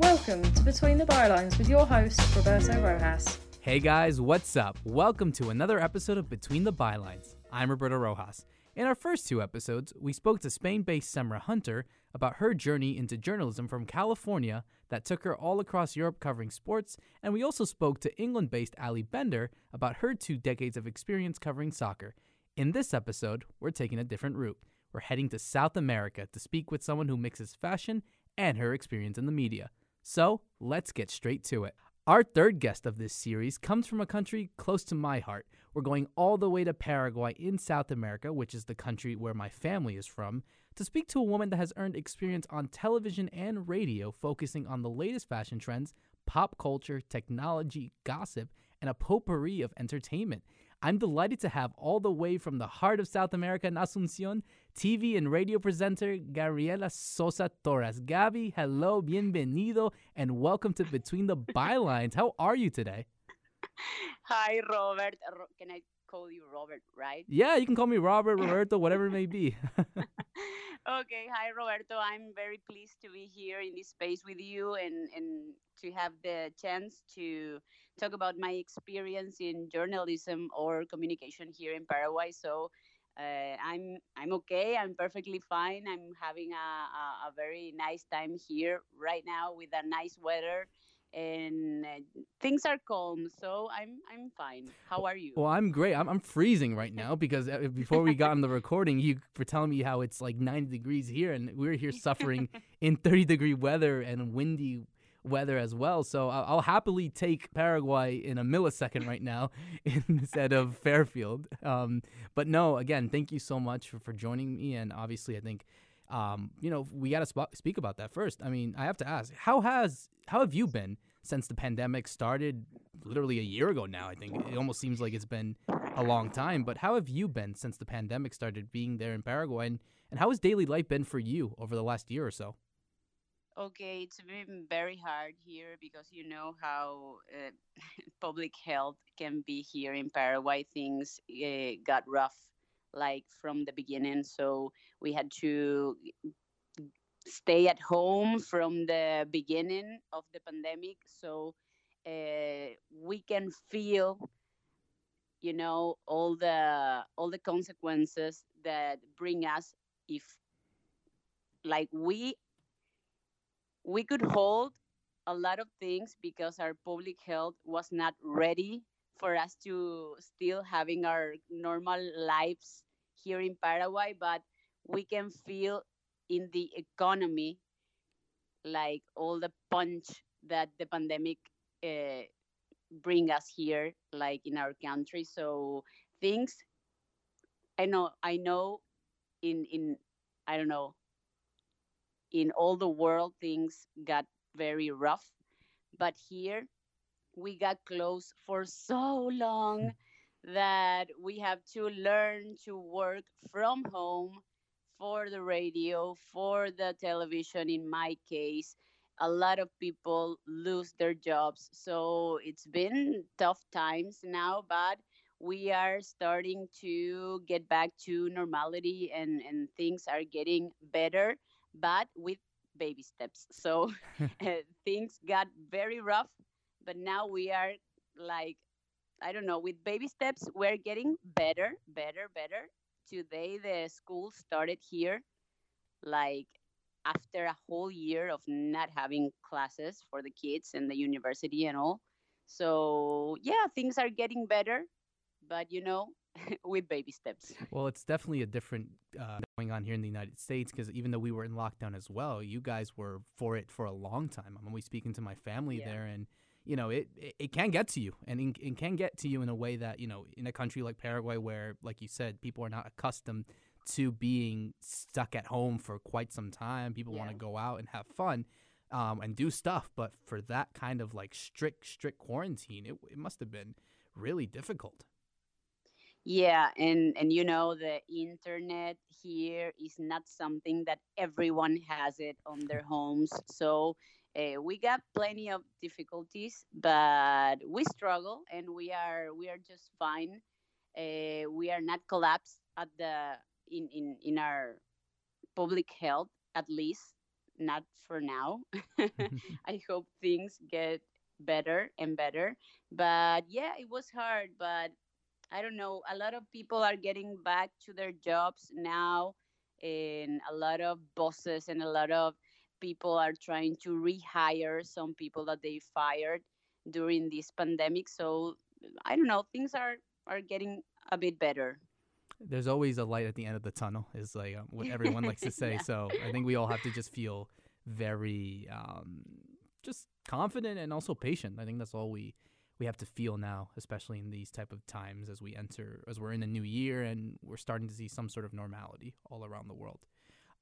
Welcome to Between the Bylines with your host, Roberto Rojas. Hey guys, what's up? Welcome to another episode of Between the Bylines. I'm Roberto Rojas. In our first two episodes, we spoke to Spain based Semra Hunter about her journey into journalism from California that took her all across Europe covering sports, and we also spoke to England based Ali Bender about her two decades of experience covering soccer. In this episode, we're taking a different route. We're heading to South America to speak with someone who mixes fashion and her experience in the media. So, let's get straight to it. Our third guest of this series comes from a country close to my heart. We're going all the way to Paraguay in South America, which is the country where my family is from, to speak to a woman that has earned experience on television and radio, focusing on the latest fashion trends, pop culture, technology, gossip, and a potpourri of entertainment. I'm delighted to have all the way from the heart of South America in Asuncion, TV and radio presenter Gabriela Sosa Torres. Gabi, hello, bienvenido, and welcome to Between the Bylines. How are you today? Hi, Robert. Can I call you Robert, right? Yeah, you can call me Robert, Roberto, whatever it may be. okay, hi, Roberto. I'm very pleased to be here in this space with you and, and to have the chance to talk about my experience in journalism or communication here in Paraguay. So uh, I'm I'm okay. I'm perfectly fine. I'm having a, a, a, very nice time here right now with a nice weather and uh, things are calm so i'm i'm fine. How are you? Well i'm great. I'm, I'm freezing right now because uh, before we got on the recording you were telling me how it's like 90 degrees here and we're here suffering in 30 degree weather and windy weather as well. So i'll, I'll happily take paraguay in a millisecond right now instead of fairfield. Um, but no again thank you so much for, for joining me. And obviously i think um, you know, we got to sp- speak about that first. I mean, I have to ask, how has how have you been since the pandemic started? Literally a year ago now. I think it almost seems like it's been a long time. But how have you been since the pandemic started being there in Paraguay, and, and how has daily life been for you over the last year or so? Okay, it's been very hard here because you know how uh, public health can be here in Paraguay. Things uh, got rough like from the beginning. So we had to stay at home from the beginning of the pandemic. So uh, we can feel, you know, all the all the consequences that bring us if, like we we could hold a lot of things because our public health was not ready for us to still having our normal lives here in Paraguay, but we can feel in the economy like all the punch that the pandemic uh, bring us here, like in our country. So things, I know, I know, in in I don't know, in all the world things got very rough, but here we got close for so long that we have to learn to work from home for the radio, for the television. In my case, a lot of people lose their jobs. So it's been tough times now, but we are starting to get back to normality and, and things are getting better, but with baby steps. So uh, things got very rough, but now we are like I don't know, with baby steps, we're getting better, better, better. Today, the school started here, like after a whole year of not having classes for the kids and the university and all. So, yeah, things are getting better, but you know, with baby steps. Well, it's definitely a different uh, going on here in the United States because even though we were in lockdown as well, you guys were for it for a long time. I'm always speaking to my family yeah. there, and you know, it, it, it can get to you and it, it can get to you in a way that, you know, in a country like Paraguay where, like you said, people are not accustomed to being stuck at home for quite some time. People yeah. want to go out and have fun um, and do stuff. But for that kind of like strict, strict quarantine, it, it must have been really difficult. Yeah, and and you know the internet here is not something that everyone has it on their homes. So uh, we got plenty of difficulties, but we struggle and we are we are just fine. Uh, we are not collapsed at the in, in in our public health at least not for now. I hope things get better and better. But yeah, it was hard, but I don't know. A lot of people are getting back to their jobs now, and a lot of bosses and a lot of people are trying to rehire some people that they fired during this pandemic. So I don't know. Things are are getting a bit better. There's always a light at the end of the tunnel, is like uh, what everyone likes to say. Yeah. So I think we all have to just feel very um, just confident and also patient. I think that's all we we have to feel now, especially in these type of times as we enter as we're in a new year and we're starting to see some sort of normality all around the world.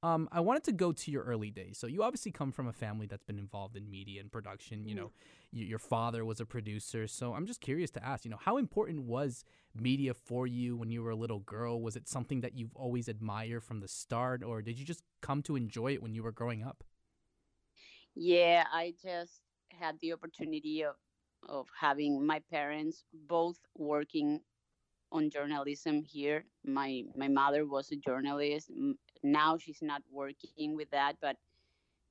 Um, I wanted to go to your early days. So you obviously come from a family that's been involved in media and production. You Mhm. know, your father was a producer. So I'm just curious to ask, you know, how important was media for you when you were a little girl? Was it something that you've always admired from the start, or did you just come to enjoy it when you were growing up? Yeah, I just had the opportunity of of having my parents both working on journalism here. My my mother was a journalist. Now she's not working with that, but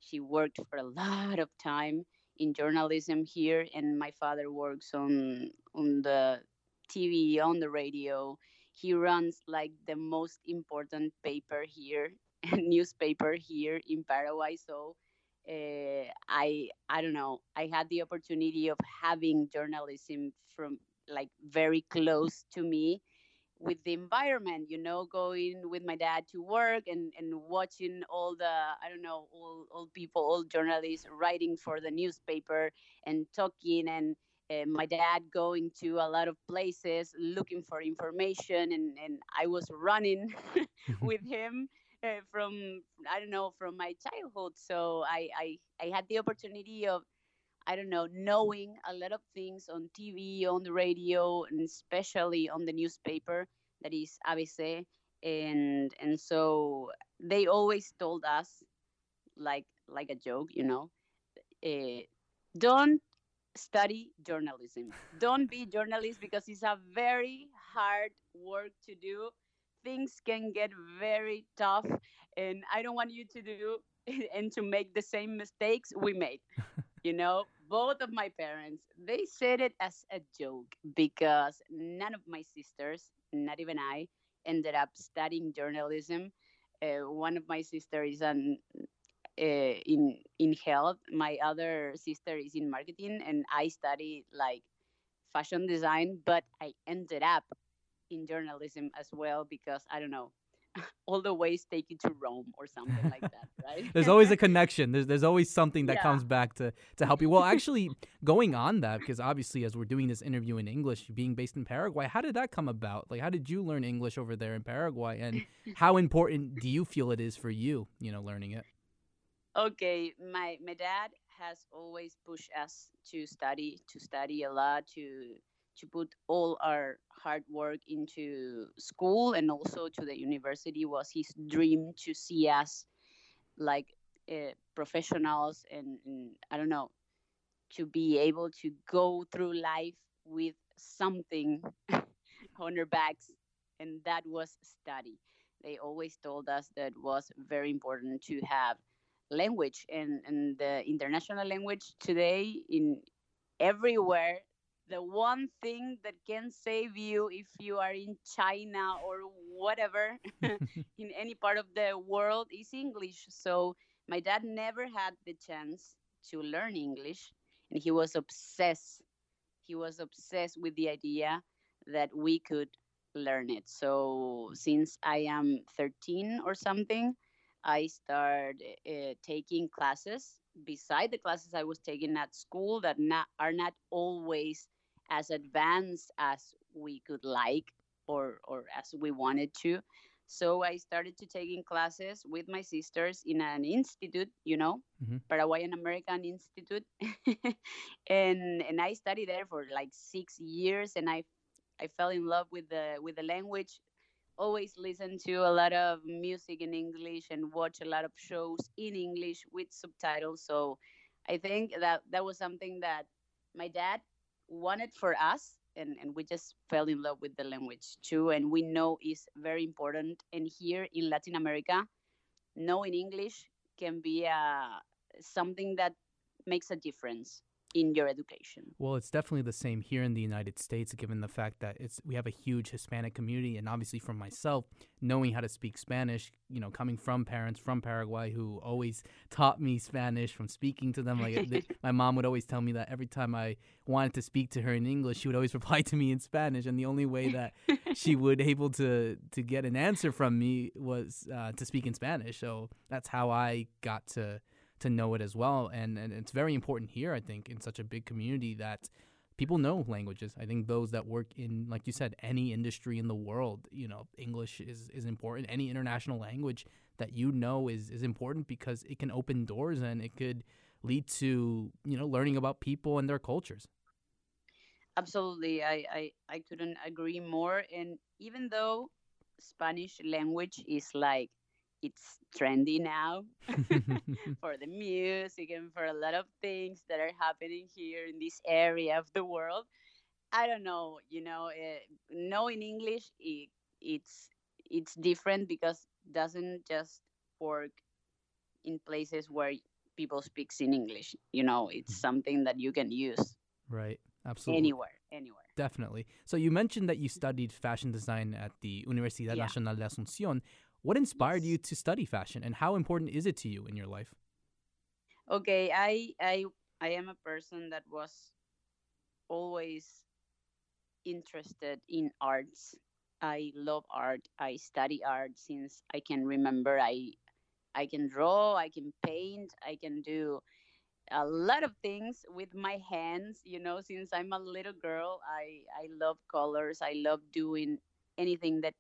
she worked for a lot of time in journalism here and my father works on on the TV, on the radio. He runs like the most important paper here, newspaper here in Paraguay. So uh, I I don't know. I had the opportunity of having journalism from like very close to me with the environment, you know, going with my dad to work and, and watching all the I don't know, all, all people, all journalists writing for the newspaper and talking and uh, my dad going to a lot of places looking for information and, and I was running with him uh, from I don't know from my childhood. So I, I I had the opportunity of I don't know knowing a lot of things on TV, on the radio, and especially on the newspaper that is ABC. And and so they always told us like like a joke, you know, uh, don't study journalism. Don't be journalist because it's a very hard work to do. Things can get very tough, and I don't want you to do and to make the same mistakes we made. you know, both of my parents, they said it as a joke because none of my sisters, not even I, ended up studying journalism. Uh, one of my sisters is an uh, in in health. My other sister is in marketing, and I studied like fashion design. But I ended up in journalism as well because I don't know, all the ways take you to Rome or something like that, right? There's always a connection. There's there's always something that Yeah. comes back to to help you. Well, actually, going on that because obviously, as we're doing this interview in English, being based in Paraguay, how did that come about? Like, how did you learn English over there in Paraguay, and how important do you feel it is for you? You know, learning it. okay my my dad has always pushed us to study to study a lot to to put all our hard work into school and also to the university was his dream to see us like uh, professionals and, and i don't know to be able to go through life with something on our backs. And that was study. They always told us that was very important to have language and, and the international language today in everywhere the one thing that can save you if you are in china or whatever in any part of the world is english. So my dad never had the chance to learn english and he was obsessed he was obsessed with the idea that we could learn it. So since i am 13 or something I started uh, taking classes. Beside the classes I was taking at school that not, are not always as advanced as we could like or, or as we wanted to. So I started to taking classes with my sisters in an institute, you know, Mhm. Paraguayan American Institute, and and I studied there for like six years, and I I fell in love with the with the language always listen to a lot of music in English and watch a lot of shows in English with subtitles. So I think that that was something that my dad wanted for us and, and we just fell in love with the language too and we know is very important. And here in Latin America knowing English can be a something that makes a difference in your education. Well, it's definitely the same here in the United States, given the fact that it's we have a huge Hispanic community, and obviously, from myself, knowing how to speak Spanish, you know, coming from parents from Paraguay who always taught me Spanish from speaking to them. Like they, my mom would always tell me that every time I wanted to speak to her in English, she would always reply to me in Spanish, and the only way that she would able to to get an answer from me was uh, to speak in Spanish. So that's how I got to to know it as well. And, and it's very important here, I think, in such a big community that people know languages. I think those that work in, like you said, any industry in the world, you know, English is, is important. Any international language that you know is, is important because it can open doors and it could lead to, you know, learning about people and their cultures. Absolutely. I, I, I couldn't agree more. And even though Spanish language is like it's trendy now for the music and for a lot of things that are happening here in this area of the world. I don't know, you know, uh, knowing English, it, it's it's different because it doesn't just work in places where people speaks in English. You know, it's mm. something that you can use. Right. Absolutely. Anywhere, anywhere. Definitely. So you mentioned that you studied fashion design at the Universidad yeah. Nacional de Asunción. What inspired you to study fashion and how important is it to you in your life? Okay, I I I am a person that was always interested in arts. I love art. I study art since I can remember. I I can draw, I can paint, I can do a lot of things with my hands, you know, since I'm a little girl, I I love colors. I love doing anything that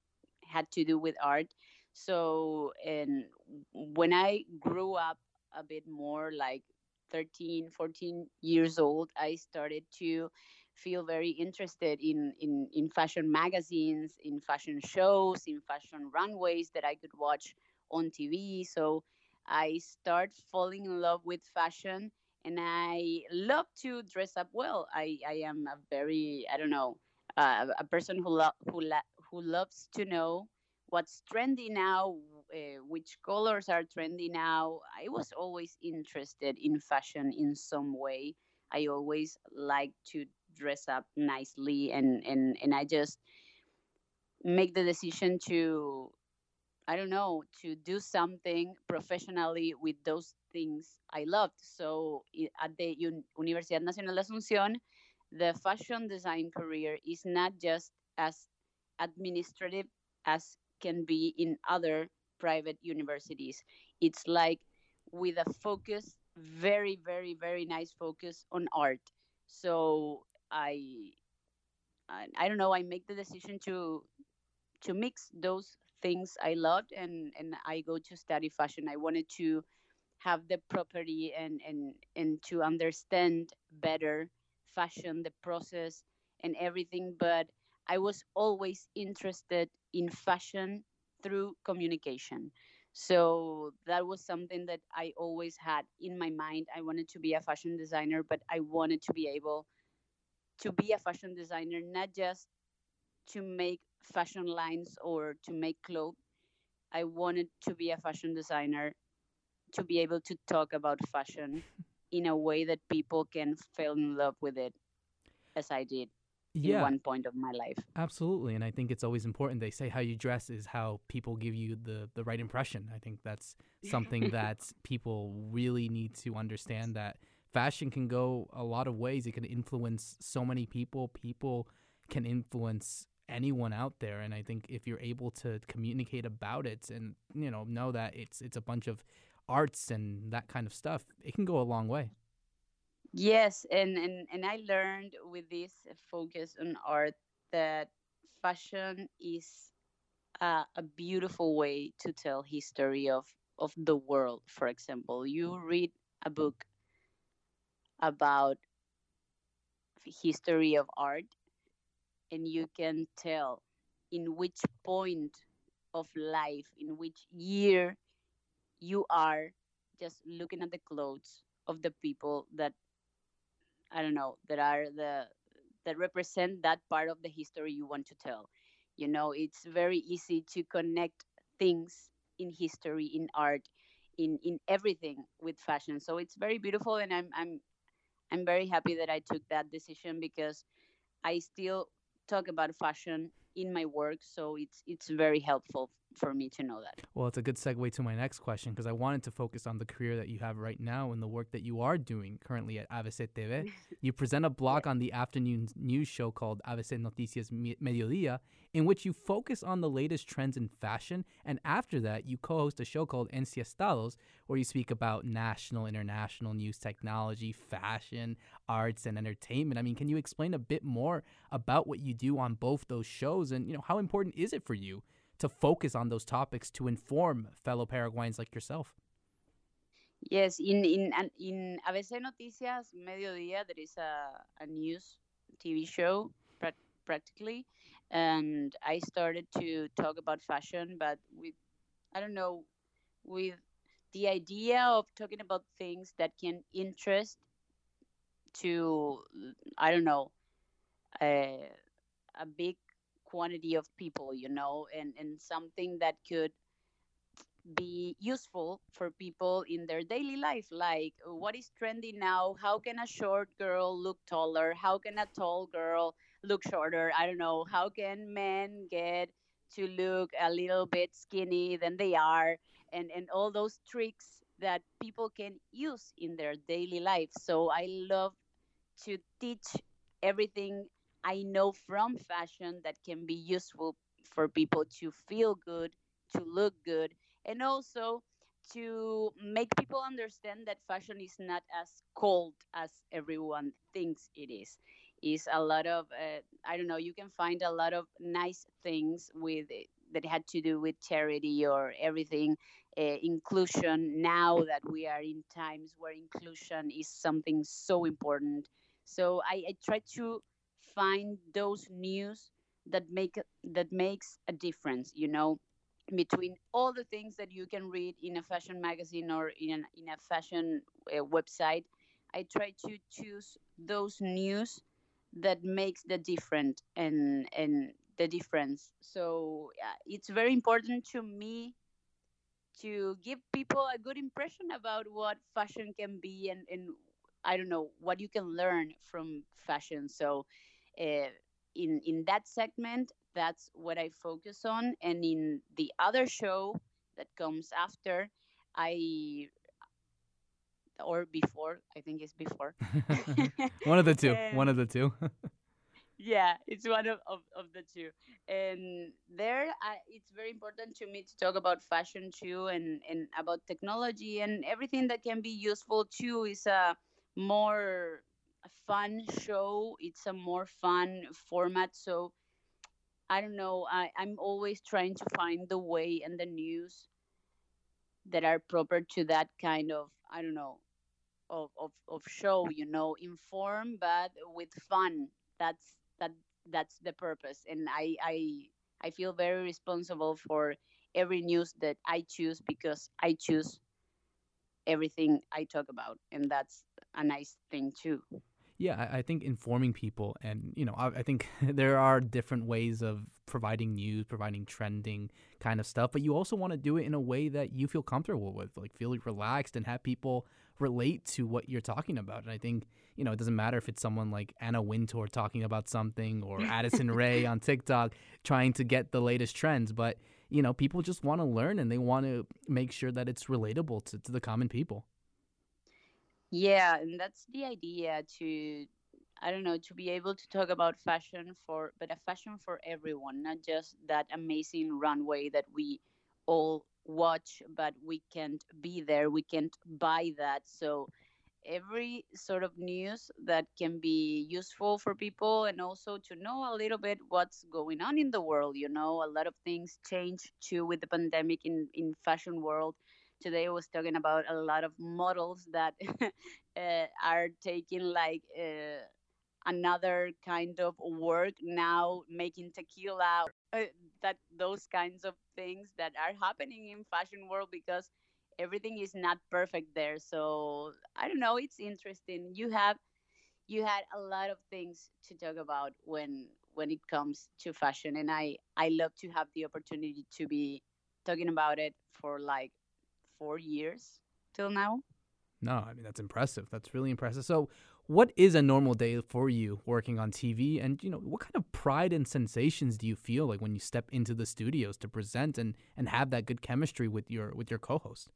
had to do with art so and when i grew up a bit more like 13 14 years old i started to feel very interested in, in in fashion magazines in fashion shows in fashion runways that i could watch on tv so i start falling in love with fashion and i love to dress up well. I i am a very i don't know uh, a person who lo- who la- who loves to know what's trendy now, uh, which colors are trendy now. I was always interested in fashion in some way. I always like to dress up nicely, and and and I just make the decision to I don't know, to do something professionally with those things I loved. So at the Universidad Nacional de Asunción, the fashion design career is not just as administrative as can be in other private universities. It's like with a focus, very, very, very nice focus on art. So I, I, I don't know. I make the decision to, to mix those things I loved, and and I go to study fashion. I wanted to have the property and and and to understand better fashion, the process, and everything. But I was always interested in fashion through communication. So that was something that I always had in my mind. I wanted to be a fashion designer, but I wanted to be able to be a fashion designer, not just to make fashion lines or to make clothes. I wanted to be a fashion designer to be able to talk about fashion in a way that people can fall in love with it as I did yeah. in one point of my life. Absolutely. And I think it's always important. They say how you dress is how people give you the, the right impression. I think that's something that people really need to understand that fashion can go a lot of ways. It can influence so many people. People can influence anyone out there and I think if you're able to communicate about it and you know know that it's it's a bunch of arts and that kind of stuff, it can go a long way. Yes, and, and, and I learned with this focus on art that fashion is a, a beautiful way to tell history of, of the world. For example, you read a book about history of art and you can tell in which point of life in which year you are just looking at the clothes of the people that I don't know that are the that represent that part of the history you want to tell. You know, it's very easy to connect things in history, in art, in in everything with fashion. So it's very beautiful, and I'm I'm I'm very happy that I took that decision because I still talk about fashion in my work, so it's it's very helpful for me to know that. Well, it's a good segue to my next question because I wanted to focus on the career that you have right now and the work that you are doing currently at ABC TV. you present a blog on the afternoon news show called ABC Noticias Mediodía, in which you focus on the latest trends in fashion. And after that, you co host a show called Ensiestados, where you speak about national, international news, technology, fashion, arts, and entertainment. I mean, can you explain a bit more about what you do on both those shows and, you know, how important is it for you to focus on those topics to inform fellow Paraguayans like yourself? Yes, in in in ABC Noticias Mediodía, there is a, a news TV show practically, and I started to talk about fashion, but with I don't know, with the idea of talking about things that can interest to I don't know a, a big quantity of people, you know, and, and something that could be useful for people in their daily life like what is trendy now? How can a short girl look taller? How can a tall girl look shorter? I don't know. How can men get to look a little bit skinny than they are? And and all those tricks that people can use in their daily life. So i love to teach everything I know from fashion that can be useful for people to feel good, to look good, and also to make people understand that fashion is not as cold as everyone thinks it is. Is a lot of uh, I don't know. You can find a lot of nice things with it that had to do with charity or everything uh, inclusion. Now that we are in times where inclusion is something so important, so I, I try to find those news that make that makes a difference you know between all the things that you can read in a fashion magazine or in, an, in a fashion uh, website i try to choose those news that makes the different and and the difference. So uh, it's very important to me to give people a good impression about what fashion can be and, and i don't know what you can learn from fashion. So uh, in in that segment that's what i focus on. And in the other show that comes after i or before i think it's before. One of the two one of the two. Yeah it's one of, of, of the two. And there I, it's very important to me to talk about fashion too and, and about technology and everything that can be useful too is a more fun show. It's a more fun format. So I don't know. I, I'm always trying to find the way and the news that are proper to that kind of I don't know of, of, of show, you know, inform but with fun. That's that that's the purpose. And I I I feel very responsible for every news that I choose because I choose everything I talk about and that's a nice thing too. Yeah, I, think informing people, and you know, I, I, think there are different ways of providing news, providing trending kind of stuff, but you also want to do it in a way that you feel comfortable with, like feeling relaxed and have people relate to what you're talking about. And I think you know, it doesn't matter if it's someone like Anna Wintour talking about something or Addison Rae on TikTok trying to get the latest trends, but you know, people just want to learn and they want to make sure that it's relatable to, to the common people. Yeah, and that's the idea to I don't know, to be able to talk about fashion for but a fashion for everyone, not just that amazing runway that we all watch, but we can't be there, we can't buy that. So every sort of news that can be useful for people and also to know a little bit what's going on in the world you know a lot of things change too with the pandemic in in fashion world today I was talking about a lot of models that uh, are taking like uh, another kind of work now, making tequila, uh, that those kinds of things that are happening in fashion world because everything is not perfect there. So I don't know, it's interesting. You have you had a lot of things to talk about when when it comes to fashion and I I love to have the opportunity to be talking about it for like four years till now. No, I mean that's impressive. That's really impressive. So, what is a normal day for you working on TV and you know what kind of pride and sensations do you feel like when you step into the studios to present and and have that good chemistry with your with your co-host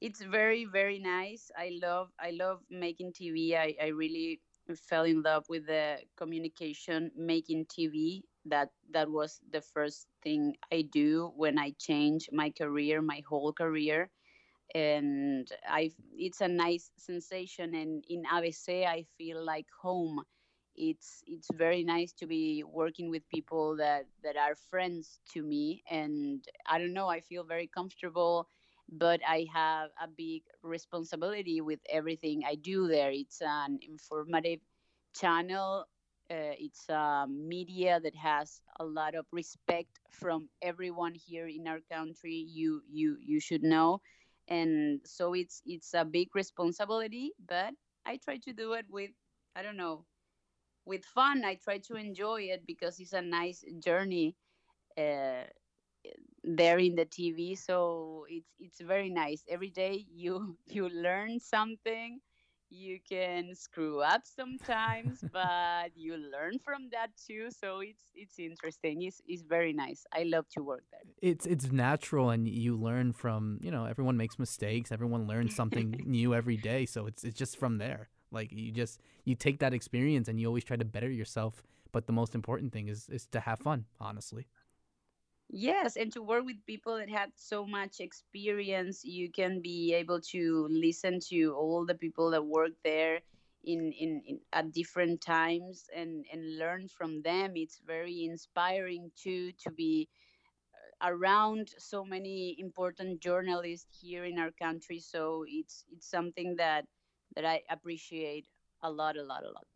it's very very nice i love i love making tv i, I really fell in love with the communication making tv that that was the first thing i do when i change my career my whole career and I it's a nice sensation and in ABC I feel like home. It's it's very nice to be working with people that that are friends to me and I don't know I feel very comfortable but I have a big responsibility with everything I do there. It's an informative channel. Uh, it's a media that has a lot of respect from everyone here in our country. You you you should know. And so it's it's a big responsibility but i try to do it with i don't know with fun. I try to enjoy it because it's a nice journey uh, there in the tv so it's it's very nice. Every day you you learn something you can screw up sometimes but you learn from that too so it's it's interesting. It's, it's very nice. I love to work there. It's it's natural and you learn from you know everyone makes mistakes everyone learns something new every day so it's it's just from there. Like you just you take that experience and you always try to better yourself but the most important thing is is to have fun honestly Yes, and to work with people that had so much experience, you can be able to listen to all the people that work there in, in, in at different times and, and learn from them. It's very inspiring too to be around so many important journalists here in our country. So it's it's something that that I appreciate a lot, a lot, a lot.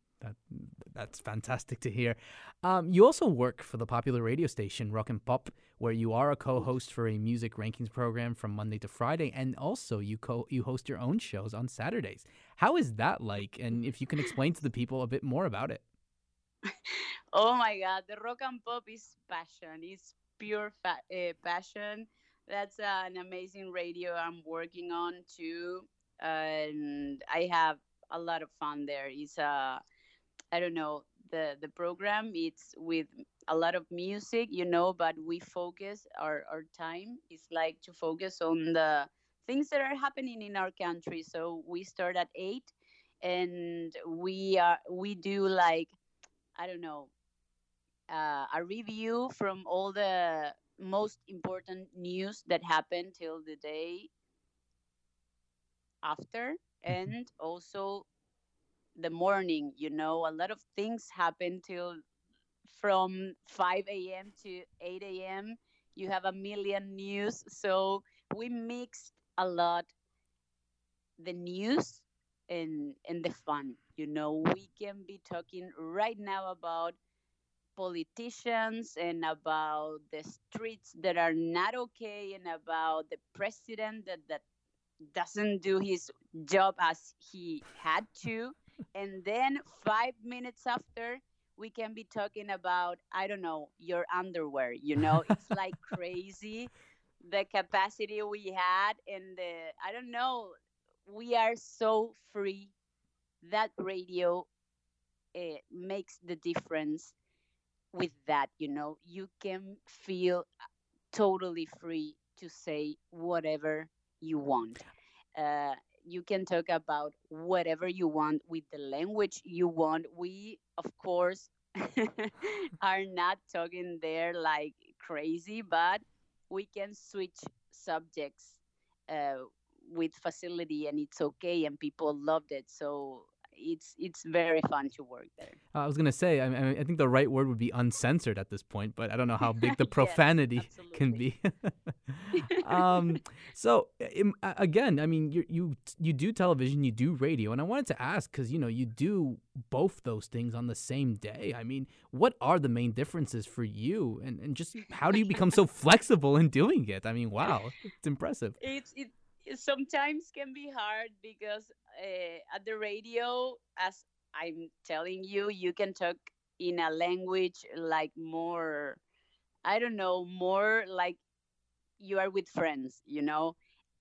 That that's fantastic to hear. Um, you also work for the popular radio station Rock and Pop, where you are a co-host for a music rankings program from Monday to Friday, and also you co you host your own shows on Saturdays. How is that like? And if you can explain to the people a bit more about it. oh my God, the Rock and Pop is passion. It's pure fa- uh, passion. That's uh, an amazing radio I'm working on too, and I have a lot of fun there. It's a uh, I don't know the the program. It's with a lot of music, you know, but we focus our our time is like to focus on the things that are happening in our country. So we start at eight, and we are we do like I don't know uh, a review from all the most important news that happened till the day after mm-hmm. and also the morning you know a lot of things happen till from 5 a.m to 8 a.m you have a million news. So we mixed a lot the news and and the fun. You know we can be talking right now about politicians and about the streets that are not okay and about the president that that doesn't do his job as he had to and then five minutes after we can be talking about i don't know your underwear you know? It's like crazy the capacity we had and the i don't know we are so free. That radio uh, makes the difference with that you know? You can feel totally free to say whatever you want. Uh, you can talk about whatever you want with the language you want. We, of course, are not talking there like crazy, but we can switch subjects uh, with facility and it's okay and people loved it. So it's it's very fun to work there. I was gonna say, I, mean, I think the right word would be uncensored at this point, but I don't know how big the profanity yes, can be. um, so again, I mean, you you you do television, you do radio, and I wanted to ask because you know you do both those things on the same day. I mean, what are the main differences for you, and and just how do you become so flexible in doing it? I mean, wow, it's impressive. It's it sometimes can be hard because uh, at the radio, as I'm telling you, you can talk in a language like more, I don't know, more like you are with friends, you know,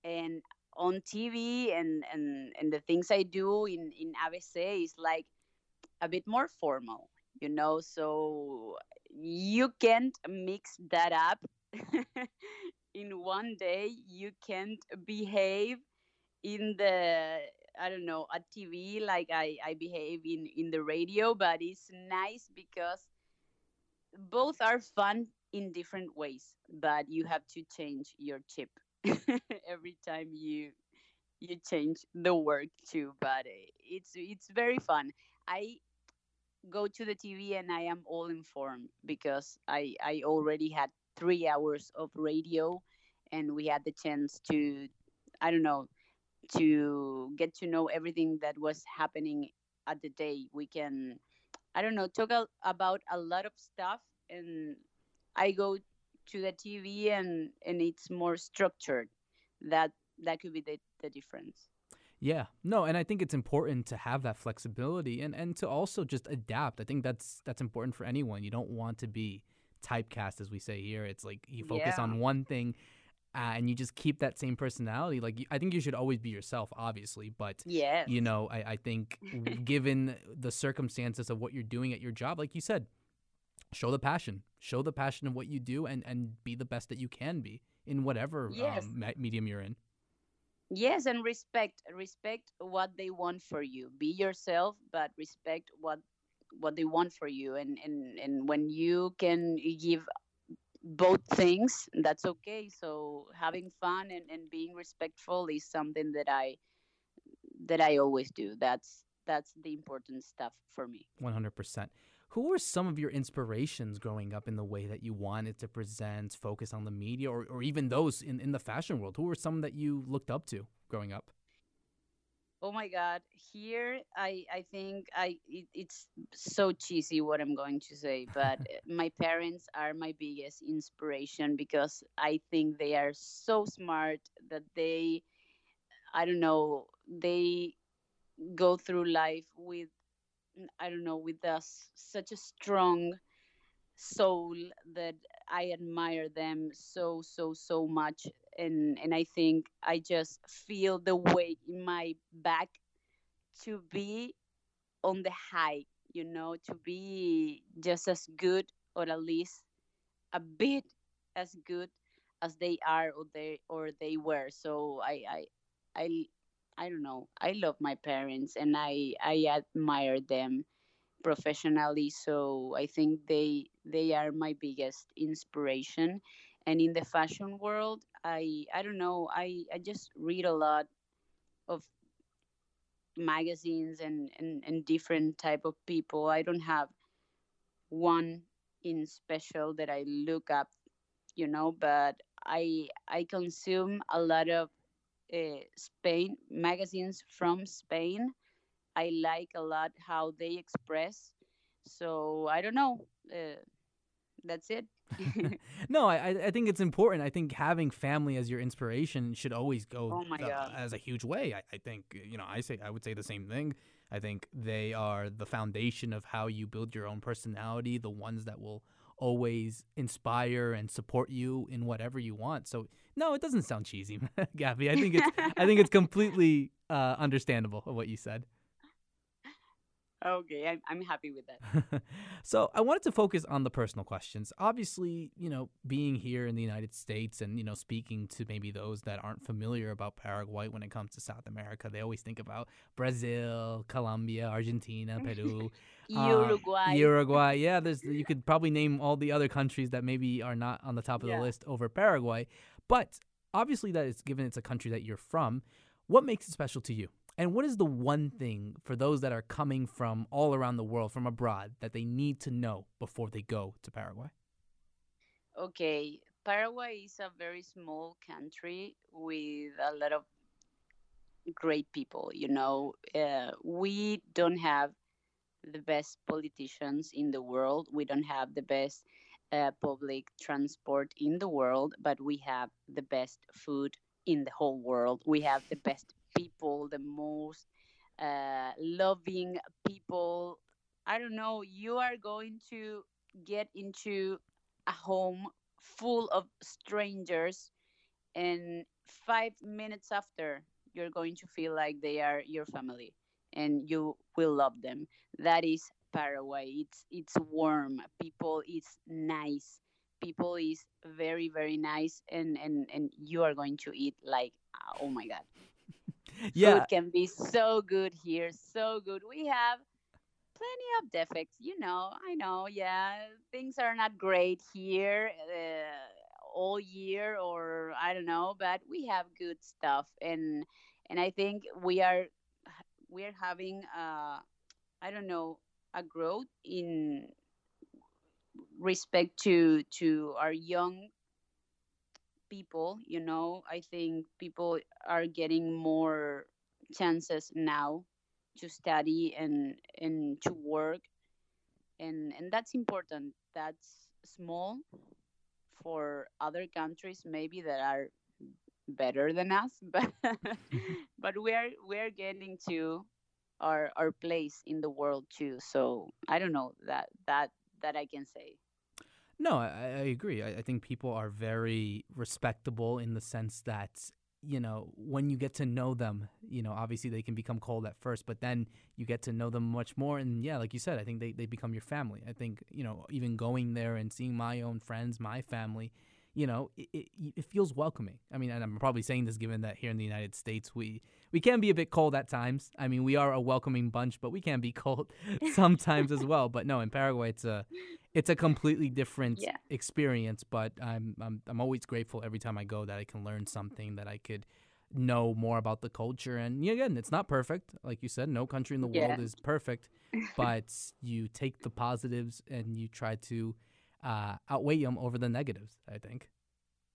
and on TV and and and the things I do in in ABC is like a bit more formal, you know. So you can't mix that up in one day. You can't behave in the I don't know at TV like I I behave in in the radio, but it's nice because both are fun in different ways. But you have to change your chip every time you you change the work too. But eh, it's it's very fun. I go to the TV and I am all informed because I I already had three hours of radio, and we had the chance to I don't know to get to know everything that was happening at the day. We can I don't know talk a, about a lot of stuff, and I go to the TV and and it's more structured. That that could be the the difference. Yeah, no, and I think it's important to have that flexibility and and to also just adapt. I think that's that's important for anyone. You don't want to be typecast, as we say here. It's like you focus Yeah. on one thing, uh, and you just keep that same personality. Like I think you should always be yourself, obviously, but Yeah. you know, I, I think given the circumstances of what you're doing at your job, like you said, show the passion, show the passion of what you do, and and be the best that you can be in whatever Yes. um, me- medium you're in. Yes, and respect respect what they want for you. Be yourself, but respect what what they want for you. And and and when you can give both things, that's okay. So having fun and, and being respectful is something that I that I always do. That's that's the important stuff for me. 100%. Who were some of your inspirations growing up in the way that you wanted to present, focus on the media, or, or even those in, in the fashion world? Who were some that you looked up to growing up? Oh my God! Here, I I think I it, it's so cheesy what I'm going to say, but uh, my parents are my biggest inspiration because I think they are so smart that they, I don't know, they go through life with, I don't know, with us such a strong soul that I admire them so so so much and and I think I just feel the weight in my back to be on the high you know to be just as good or at least a bit as good as they are or they or they were. So I I I I don't know. I love my parents and I I admire them professionally. So i think they they are my biggest inspiration and in the fashion world i i don't know i i just read a lot of magazines and and, and different type of people i don't have one in special that i look up you know but i i consume a lot of uh, spain magazines from spain I like a lot how they express. So I don't know. Uh, that's it. no, I, I- think it's important. I think having family as your inspiration should always go Oh my God. as a huge way. I, I think you know I say I would say the same thing. I think they are the foundation of how you build your own personality. The ones that will always inspire and support you in whatever you want. So no, it doesn't sound cheesy, Gabby. I think it's I think it's completely uh, understandable of what you said. Okay, I'm, I'm happy with that. so I wanted to focus on the personal questions. Obviously, you know, being here in the United States and you know speaking to maybe those that aren't familiar about Paraguay when it comes to South America, they always think about Brazil, Colombia, Argentina, Peru, uh, Uruguay. Uruguay. Yeah, there's you could probably name all the other countries that maybe are not on the top of Yeah. the list over Paraguay, but obviously that is given it's a country that you're from. What makes it special to you? And what is the one thing for those that are coming from all around the world, from abroad, that they need to know before they go to Paraguay? Okay, Paraguay is a very small country with a lot of great people. You know, uh, we don't have the best politicians in the world. We don't have the best uh, public transport in the world, but we have the best food in the whole world. We have the best people, the most uh, loving people. I don't know. You are going to get into a home full of strangers and five minutes after you're going to feel like they are your family and you will love them that is paraguay it's it's warm people is nice people is very very nice and and and you are going to eat like oh my god yeah. Food can be so good here so good. We have plenty of defects you know i know yeah things are not great here uh, all year or i don't know but we have good stuff. And and i think we are we are having uh i don't know a growth in respect to to our young people you know i think people are getting more chances now to study and and to work. And and that's important. That's small for other countries maybe that are better than us but but we are we are getting to our our place in the world too. So i don't know that that that i can say No, I, I agree. I, I think people are very respectable in the sense that, you know, when you get to know them, you know, obviously they can become cold at first, but then you get to know them much more. And yeah, like you said, I think they, they become your family. I think, you know, even going there and seeing my own friends, my family, you know, it, it, it feels welcoming. I mean, and I'm probably saying this given that here in the United States, we, we can be a bit cold at times. I mean, we are a welcoming bunch, but we can be cold sometimes as well. But no, in Paraguay, it's a, it's a completely different Yeah. experience. But I'm, I'm, I'm always grateful every time I go that I can learn something that I could know more about the culture. And again, it's not perfect, like you said. No country in the world is perfect, but you take the positives and you try to uh, outweigh them over the negatives. I think.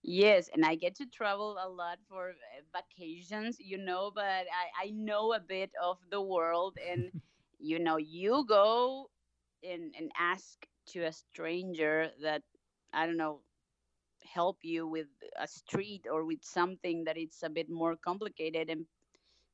Yes, and I get to travel a lot for uh, vacations, you know, but I, I know a bit of the world and you know, you go and and ask to a stranger that I don't know help you with a street or with something that it's a bit more complicated and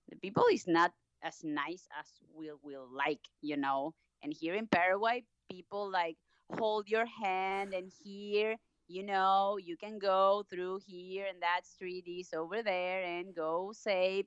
the people is not as nice as we will like, you know. And here in Paraguay, people like hold your hand and here you know, you can go through here and that street is over there and go safe.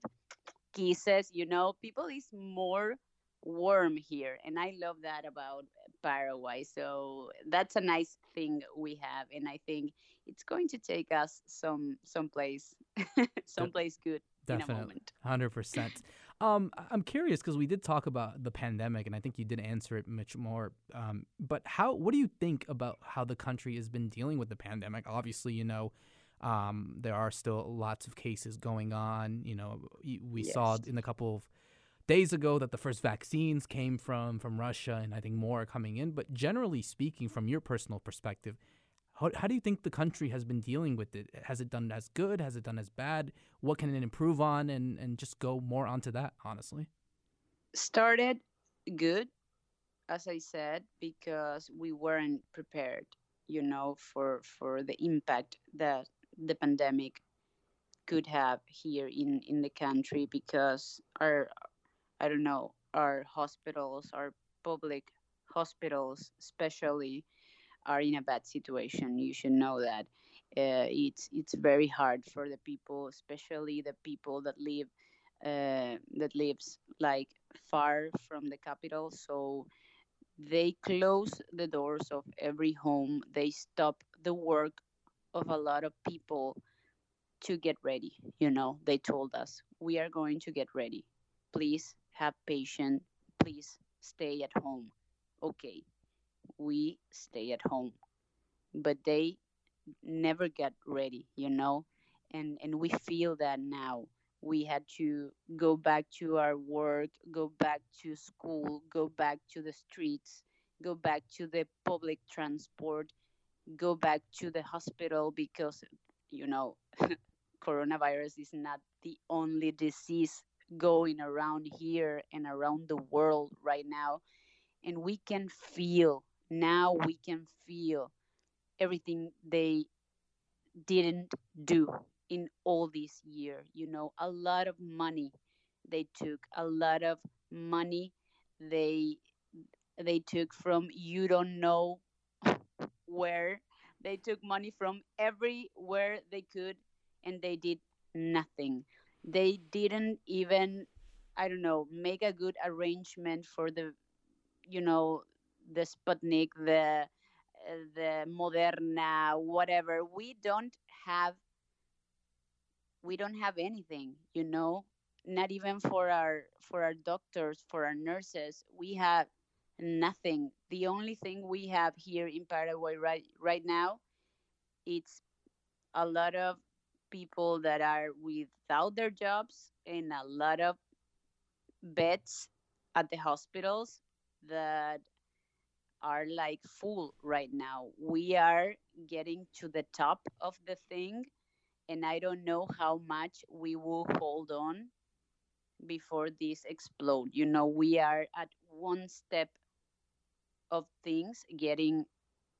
Kisses, you know, people is more warm here. And I love that about Paraguay. So that's a nice thing we have. And I think it's going to take us some someplace someplace good in a Definitely, hundred percent. Um, I'm curious because we did talk about the pandemic, and I think you did answer it much more. Um, but how? What do you think about how the country has been dealing with the pandemic? Obviously, you know, um, there are still lots of cases going on. You know, we saw in a couple of days ago that the first vaccines came from from Russia, and I think more are coming in. But generally speaking, from your personal perspective, how, how do you think the country has been dealing with it? Has it done as good? Has it done as bad? What can it improve on? And, and just go more onto that, honestly. Started good, as I said, because we weren't prepared, you know, for for the impact that the pandemic could have here in in the country because our I don't know, our hospitals, our public hospitals especially are in a bad situation. You should know that. Uh, it's it's very hard for the people, especially the people that live uh, that lives like far from the capital. So they close the doors of every home. They stop the work of a lot of people to get ready. You know, they told us we are going to get ready. Please have patience. Please stay at home. Okay, we stay at home, but they never get ready. You know, and and we feel that now. We had to go back to our work, go back to school, go back to the streets, go back to the public transport, go back to the hospital because you know coronavirus is not the only disease going around here and around the world right now and we can feel now we can feel everything they didn't do in all this year you know a lot of money they took a lot of money they they took from you don't know where they took money from everywhere they could and they did nothing. They didn't even, I don't know, make a good arrangement for the, you know, the Sputnik, the uh, the Moderna, whatever. We don't have we don't have anything, you know, not even for our for our doctors, for our nurses. We have nothing. The only thing we have here in Paraguay right right now it's a lot of people that are without their jobs and a lot of beds at the hospitals that are like full right now. We are getting to the top of the thing, and I don't know how much we will hold on before this explode. You know, we are at one step of things getting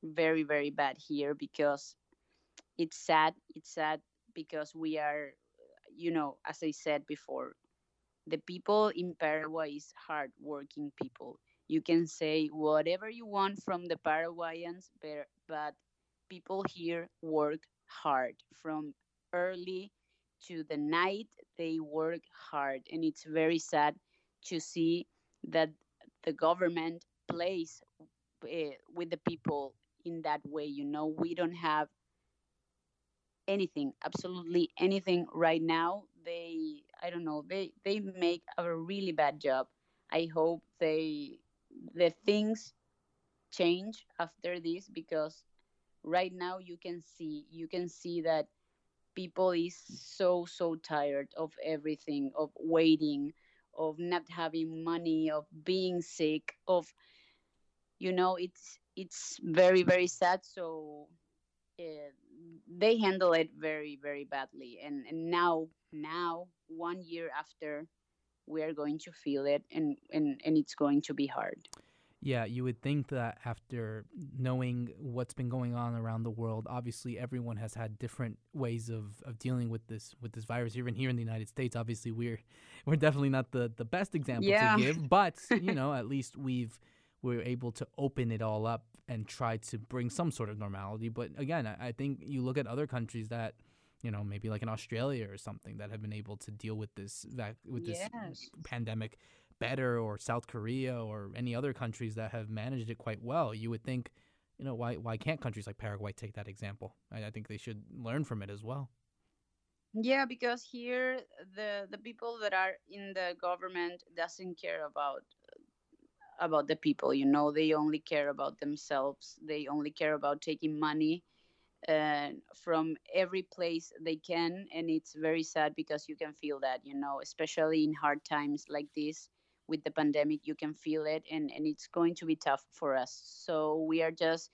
very very bad here because it's sad. It's sad because we are, you know, as I said before, the people in Paraguay is hardworking people. You can say whatever you want from the Paraguayans, but, people here work hard from early to the night. They work hard, and it's very sad to see that the government plays uh, with the people in that way. You know, we don't have anything, absolutely anything right now. They, I don't know, they they make a really bad job. I hope they the things change after this because right now you can see you can see that people is so so tired of everything of waiting of not having money of being sick of you know it's it's very very sad so uh, they handle it very very badly and, and now now one year after we are going to feel it and, and and it's going to be hard yeah, you would think that after knowing what's been going on around the world, obviously everyone has had different ways of, of dealing with this with this virus. Even here in the United States, obviously we're we're definitely not the, the best example yeah. to give, but you know, at least we've we're able to open it all up and try to bring some sort of normality. But again, I, I think you look at other countries that, you know, maybe like in Australia or something that have been able to deal with this vac- with this yes. pandemic better, or South Korea or any other countries that have managed it quite well. You would think, you know, why why can't countries like Paraguay take that example? I, I think they should learn from it as well. Yeah, because here the the people that are in the government doesn't care about about the people you know they only care about themselves they only care about taking money uh, from every place they can and it's very sad because you can feel that you know especially in hard times like this with the pandemic you can feel it and and it's going to be tough for us. So we are just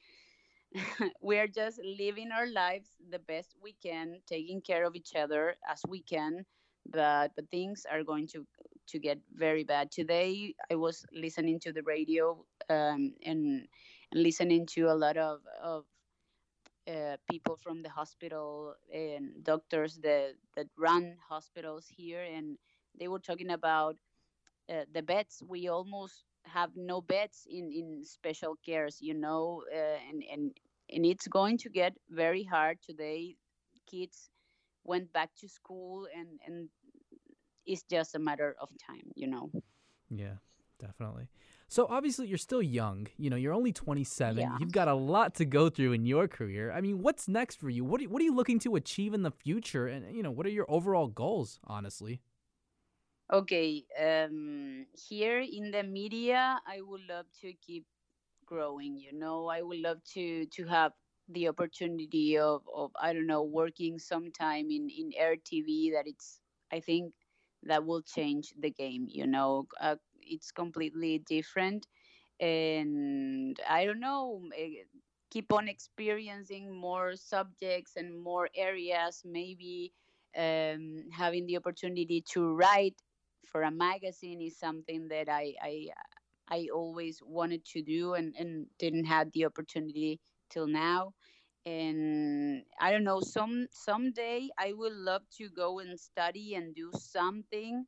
we are just living our lives the best we can taking care of each other as we can but but things are going to to get very bad. Today, I was listening to the radio um, and, and listening to a lot of, of uh, people from the hospital and doctors that, that run hospitals here, and they were talking about uh, the beds. We almost have no beds in, in special cares, you know, uh, and, and, and it's going to get very hard today. Kids went back to school and, and it's just a matter of time, you know. Yeah, definitely. So obviously you're still young. You know, you're only 27. Yeah. You've got a lot to go through in your career. I mean, what's next for you? What are, what are you looking to achieve in the future? And you know, what are your overall goals, honestly? Okay, um, here in the media, I would love to keep growing. You know, I would love to to have the opportunity of, of I don't know working sometime in in air TV. That it's I think that will change the game you know uh, it's completely different. And i don't know eh, keep on experiencing more subjects and more areas maybe um, having the opportunity to write for a magazine is something that i i i always wanted to do and, and didn't have the opportunity till now and i don't know some someday i would love to go and study and do something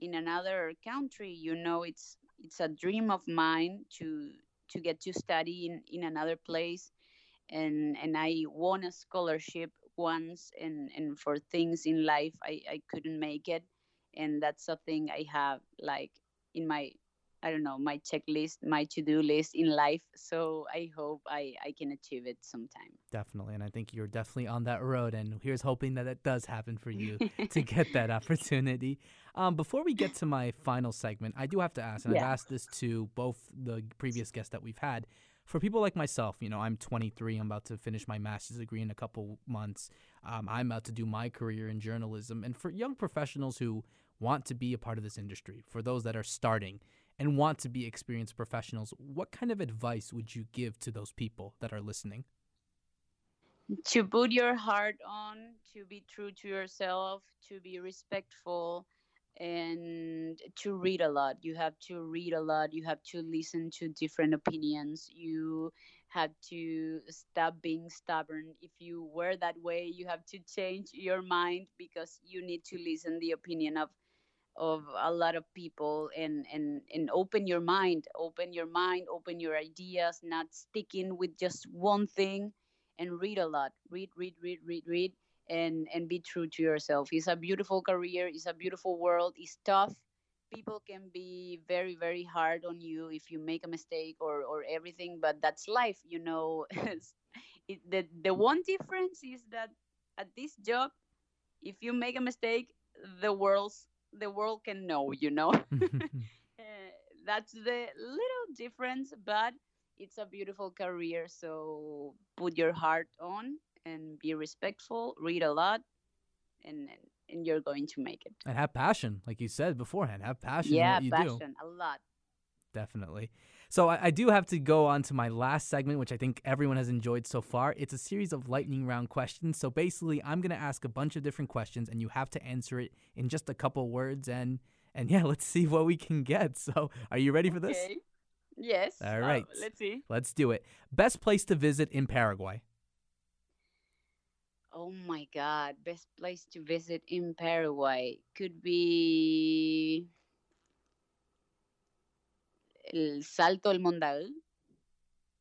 in another country you know it's it's a dream of mine to to get to study in in another place and and i won a scholarship once and and for things in life i i couldn't make it and that's something i have like in my i don't know my checklist my to-do list in life so i hope i i can achieve it sometime Definitely. And I think you're definitely on that road. And here's hoping that it does happen for you to get that opportunity. Um, before we get to my final segment, I do have to ask, and I've asked this to both the previous guests that we've had. For people like myself, you know, I'm 23. I'm about to finish my master's degree in a couple months. Um, I'm about to do my career in journalism. And for young professionals who want to be a part of this industry, for those that are starting and want to be experienced professionals, what kind of advice would you give to those people that are listening? to put your heart on to be true to yourself to be respectful and to read a lot. You have to read a lot. You have to listen to different opinions. You have to stop being stubborn. If you were that way you have to change your mind because you need to listen the opinion of of a lot of people and and and open your mind open your mind open your ideas not sticking with just one thing and read a lot. Read read read read read and and be true to yourself. It's a beautiful career it's a beautiful world it's tough. People can be very very hard on you if you make a mistake or or everything but that's life you know. It, the the one difference is that at this job if you make a mistake the world's the world can know you know uh, that's the little difference but it's a beautiful career so put your heart on and be respectful read a lot and and you're going to make it and have passion, like you said beforehand. Have passion yeah what you do. passion a lot Definitely. So I, I do have to go on to my last segment, which I think everyone has enjoyed so far. It's a series of lightning round questions. So basically, I'm gonna ask a bunch of different questions, and you have to answer it in just a couple words. And and yeah, let's see what we can get. So are you ready for this? okay yes All right. uh, let's see Let's do it. Best place to visit in Paraguay. oh my god best place to visit in paraguay could be el salto del mondael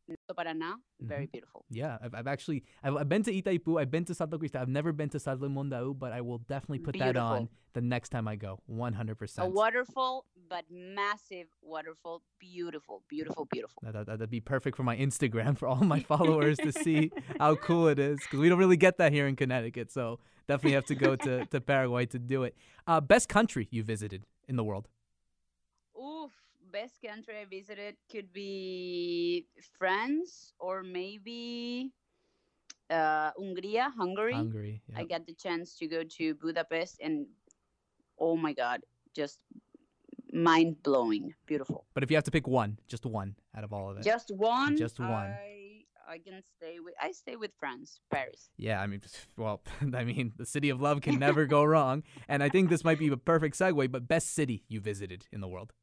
Alto Paraná, very Mhm. beautiful. Yeah, I've, I've actually I've, I've been to Itaipu. I've been to Salto Cristal. I've never been to Salto Monday, but I will definitely put that on the next time I go. 100%. A waterfall, but massive waterfall. Beautiful, beautiful, beautiful. That, that, that'd be perfect for my Instagram for all my followers to see how cool it is because we don't really get that here in Connecticut. So definitely have to go to, to Paraguay to do it. Uh, best country you visited in the world? Oof, best country I visited could be France or maybe uh, Hungary, Hungary. Hungary. I got the chance to go to Budapest and oh my god, just mind blowing, beautiful. But if you have to pick one, just one out of all of it. Just one. Just one. I, I can stay with. I stay with France, Paris. Yeah, I mean, well, I mean, the city of love can never go wrong. And I think this might be a perfect segue, but best city you visited in the world?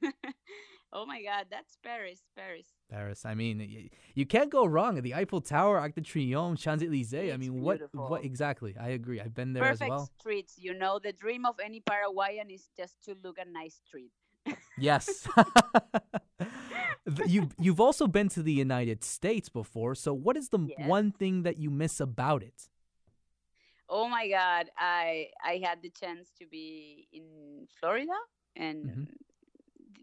oh my god, that's Paris, Paris. Paris. I mean, y- you can't go wrong. The Eiffel Tower, Arc de Triomphe, Champs Elysees. I mean, what? beautiful. What exactly? I agree. I've been there Perfect as well. streets. You know, the dream of any Paraguayan is just to look a nice street. Yes. You you've also been to the United States before. So, what is the Yes. one thing that you miss about it? Oh my god, I I had the chance to be in Florida and Mhm.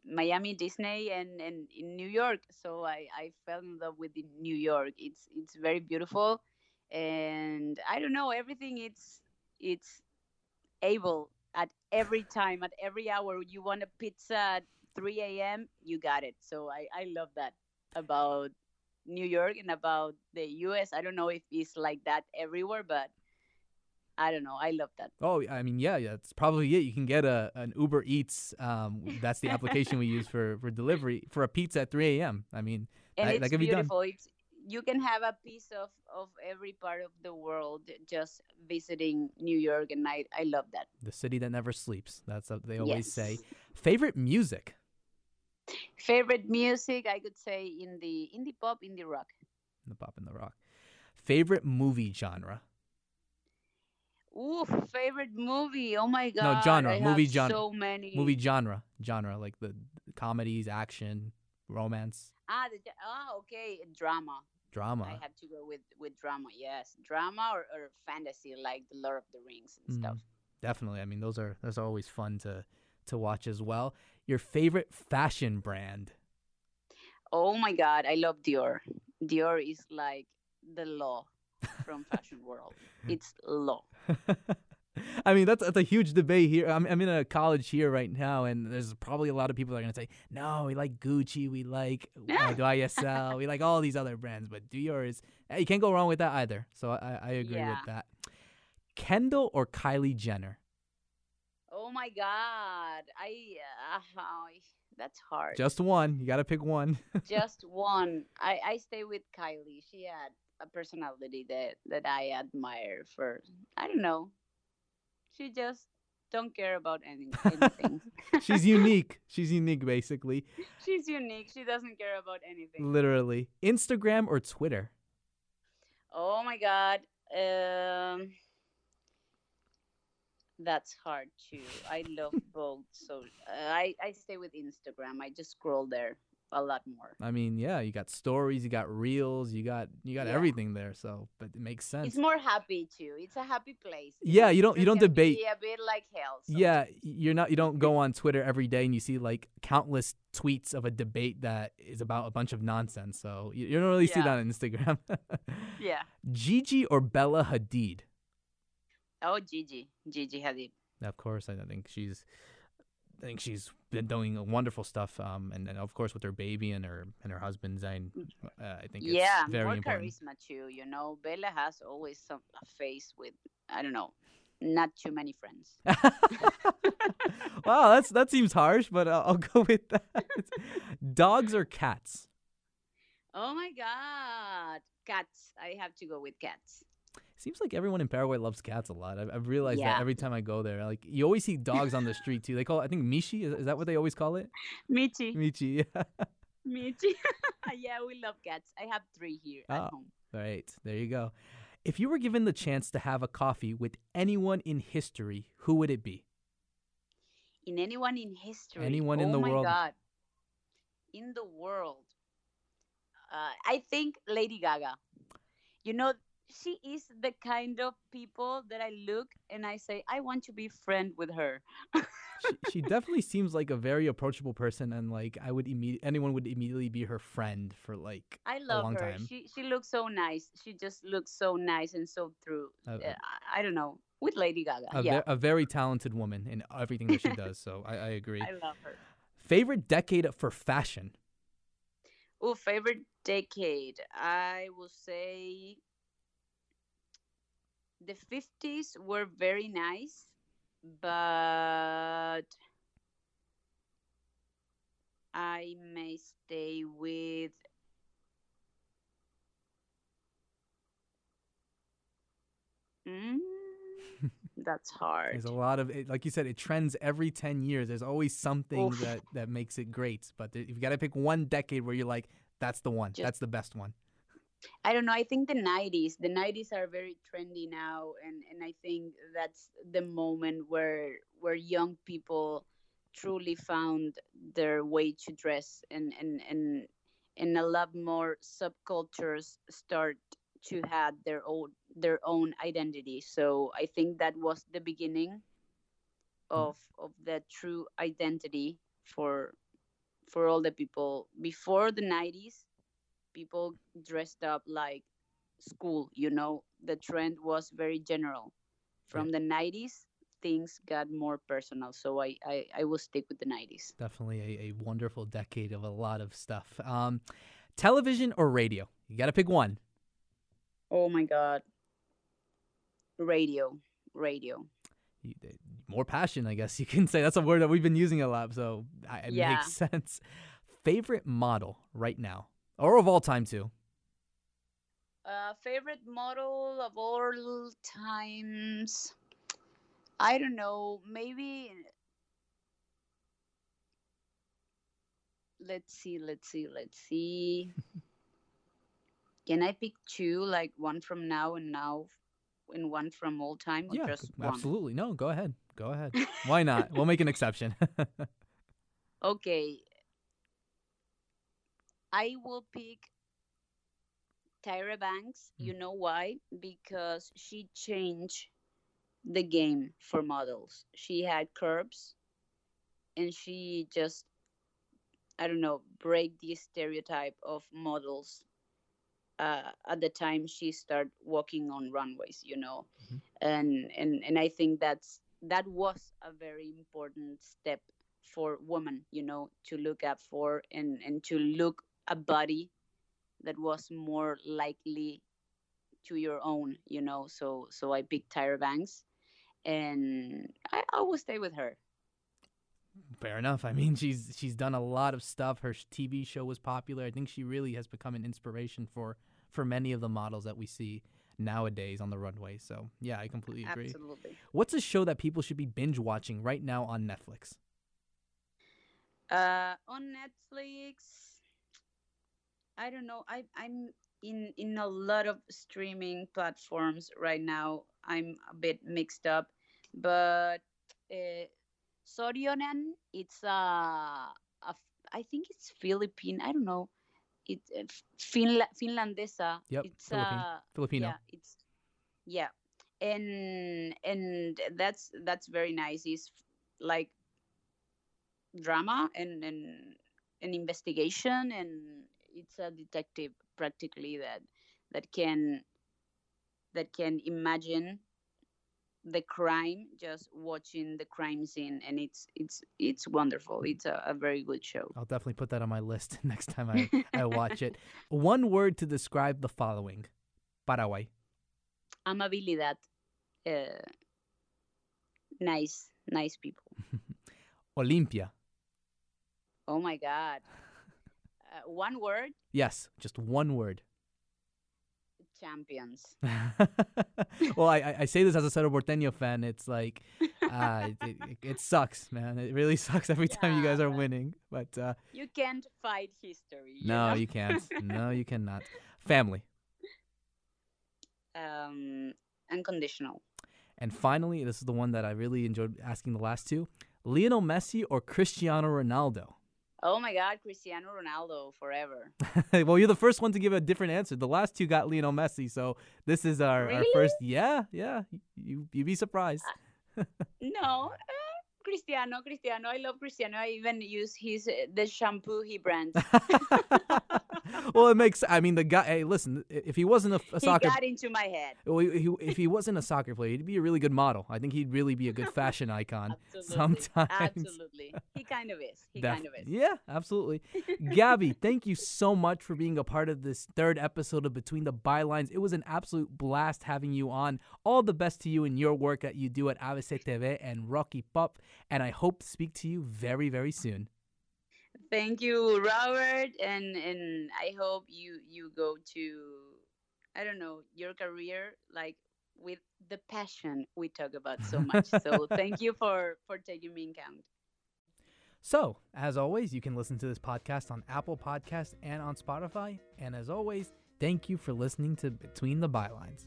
Miami, Disney, and and in New York. So I I fell in love with New York. It's it's very beautiful, and I don't know everything. It's it's able at every time, at every hour. You want a pizza at 3 a.m. You got it. So I I love that about New York and about the U.S. I don't know if it's like that everywhere, but I don't know. I love that. Oh, I mean, yeah, yeah, it's probably it. You can get a an Uber Eats. Um, that's the application we use for for delivery for a pizza at 3 a.m. I mean, And That- it's that can be done. beautiful. It's, you can have a piece of, of every part of the world just visiting New York, and I, I love that. the city that never sleeps. That's what they always say. Favorite music? Favorite music, I could say in the indie pop, indie rock. In The pop and the rock. Favorite movie genre? Ooh, favorite movie. Oh my god. No, genre, I movie genre. So many. Movie genre, genre like the comedies, action, romance. Ah, the, ah, okay. Drama. Drama. I have to go with with drama. Yes, drama or, or fantasy like the Lord of the Rings and stuff. Mm, definitely. I mean, those are those are always fun to to watch as well. Your favorite fashion brand? Oh my God, I love Dior. Dior is like the law from fashion world. It's law. I mean, that's that's a huge debate here. I'm, I'm in a college here right now, and there's probably a lot of people that are gonna say, "No, we like Gucci, we like uh, YSL, we like all these other brands, but Dior is you can't go wrong with that either." So I, I agree Yeah. with that. Kendall or Kylie Jenner? Oh my God, I uh, that's hard. Just one. You got to pick one. Just one. I I stay with Kylie. She had a personality that that I admire. For I don't know. She just don't care about any, anything. She's unique. She's unique, basically, She's unique. She doesn't care about anything. literally. Instagram or Twitter? Oh my god. Um that's hard too. I love both. So uh, I I stay with Instagram. I just scroll there a lot more. I mean, yeah, you got stories, you got reels, you got you got Yeah. everything there. So, but it makes sense. It's more happy too. It's a happy place. Yeah, know? you don't- you don't debate. A bit like hell. Yeah, you're not. You don't go on Twitter every day and you see like countless tweets of a debate that is about a bunch of nonsense. So you, you don't really see that on Instagram. Yeah. Gigi or Bella Hadid? Oh, Gigi. Gigi Hadid. Of course, I think she's. I think she's been doing wonderful stuff. Um, and, and of course with her baby and her and her husband Zayn, uh, I think it's yeah, very more important. charisma too. You know, Bella has always some a face with I don't know, not too many friends. wow, that's that seems harsh, but I'll, I'll go with that. Dogs or cats? Oh my god, cats! I have to go with cats. Seems like everyone in Paraguay loves cats a lot. I've, I've realized that every time I go there. Like you always see dogs on the street too. They call it, I think Mishi. Is, is that what they always call it? Michi, Michi. Yeah. Michi. yeah, we love cats. I have three here Oh. at home. Right. There you go. If you were given the chance to have a coffee with anyone in history, who would it be? In anyone in history. Anyone in the world. oh my world. God. In the world. Uh, I think Lady Gaga. You know, she is the kind of people that I look and I say, I want to be friend with her. she, she definitely seems like a very approachable person, and like I would immediately anyone would immediately be her friend for like I a love long her. time. She she looks so nice. She just looks so nice and so true. A- Uh, I, I don't know. With Lady Gaga. a, yeah. ve- a very talented woman in everything that she does. So I, I agree. I love her. Favorite decade for fashion? Oh, favorite decade. I will say the 50s were very nice, but I may stay with Mm, that's hard. There's a lot of, it, like you said, it trends every 10 years. There's always something Oof. that, that makes it great. But there- you've got to pick one decade where you're like, that's the one. Just- that's the best one. I don't know. I think the 90s, the 90s are very trendy now, and and I think that's the moment where where young people truly found their way to dress, and and and and a lot more subcultures start to have their own their own identity. So I think that was the beginning mm. of of the true identity for for all the people before the 90s people dressed up like school you know the trend was very general from the 90s things got more personal so i i, I will stick with the 90s Definitely a, a wonderful decade of a lot of stuff. Um, television or radio? You got to pick one. oh my god radio radio You, uh, more passion, I guess you can say. That's a word that we've been using a lot, so it Yeah. makes sense. Favorite model right now, or of all time too? uh favorite model of all times i don't know maybe let's see let's see let's see can i pick two like one from now and now and one from all time or yeah, just one absolutely. No, go ahead. Go ahead. Why not? we'll make an exception. okay i will pick Tyra Banks. Mm. You know why? Because she changed the game for models. She had curves and she just I don't know, break the stereotype of models uh, at the time she started walking on runways, you know. Mhm. And and and I think that's that was a very important step for women, you know, to look up for and and to look a body that was more likely to your own, you know. So so I picked Tyra Banks, and I, I will stay with her. Fair enough. I mean, she's she's done a lot of stuff. Her TV show was popular. I think she really has become an inspiration for for many of the models that we see nowadays on the runway. So yeah, I completely agree. Absolutely. What's a show that people should be binge watching right now on Netflix? Uh, on Netflix, I don't know. I I'm in in a lot of streaming platforms right now. I'm a bit mixed up, but uh, Sorjonen, it's a, a f- I think it's Philippine. I don't know. It's uh, Finla- Finlandesa. Yep, it's Philippine. uh, Filipino. yeah, it's yeah, and and that's that's very nice. It's like drama and and an investigation, and it's a detective practically that that can that can imagine the crime just watching the crime scene and it's it's it's wonderful it's a, a very good show I'll definitely put that on my list next time I, I watch it. One word to describe the following. Paraguay. amabilidad uh, nice nice people Olimpia. oh my god uh, one word Yes, just one word. champions well, I, I- say this as a Cerro Porteño fan. It's like, uh, it, it, it sucks, man. It really sucks every time you guys are winning. But uh, you can't fight history you no, know? you can't. No, you cannot. Family. um unconditional And finally, this is the one that I really enjoyed asking the last two Lionel Messi or Cristiano Ronaldo? Oh my god cristiano ronaldo forever well, you're the first one to give a different answer. The last two got Lionel Messi, so this is our, our first. Yeah, yeah. You you'd be surprised. no uh, cristiano cristiano i love cristiano i even use his uh, the shampoo he brands well, it makes. I mean, the guy. Hey, listen. If he wasn't a, a he soccer, got into my head well, he, he- if he wasn't a soccer player, he'd be a really good model. I think he'd really be a good fashion icon. Absolutely. Sometimes. Absolutely. He kind of is. He Def- kind of is. Yeah, absolutely. Gabby, thank you so much for being a part of this third episode of Between the Bylines. It was an absolute blast having you on. All the best to you in your work that you do at ABC TV and Rock & Pop. And I hope to speak to you very, very soon. Thank you, Robert, and and I hope you you go to I don't know your career like with the passion we talk about so much. so thank you for for taking me in count. So, as always, you can listen to this podcast on Apple Podcasts and on Spotify. And as always, thank you for listening to Between the Bylines.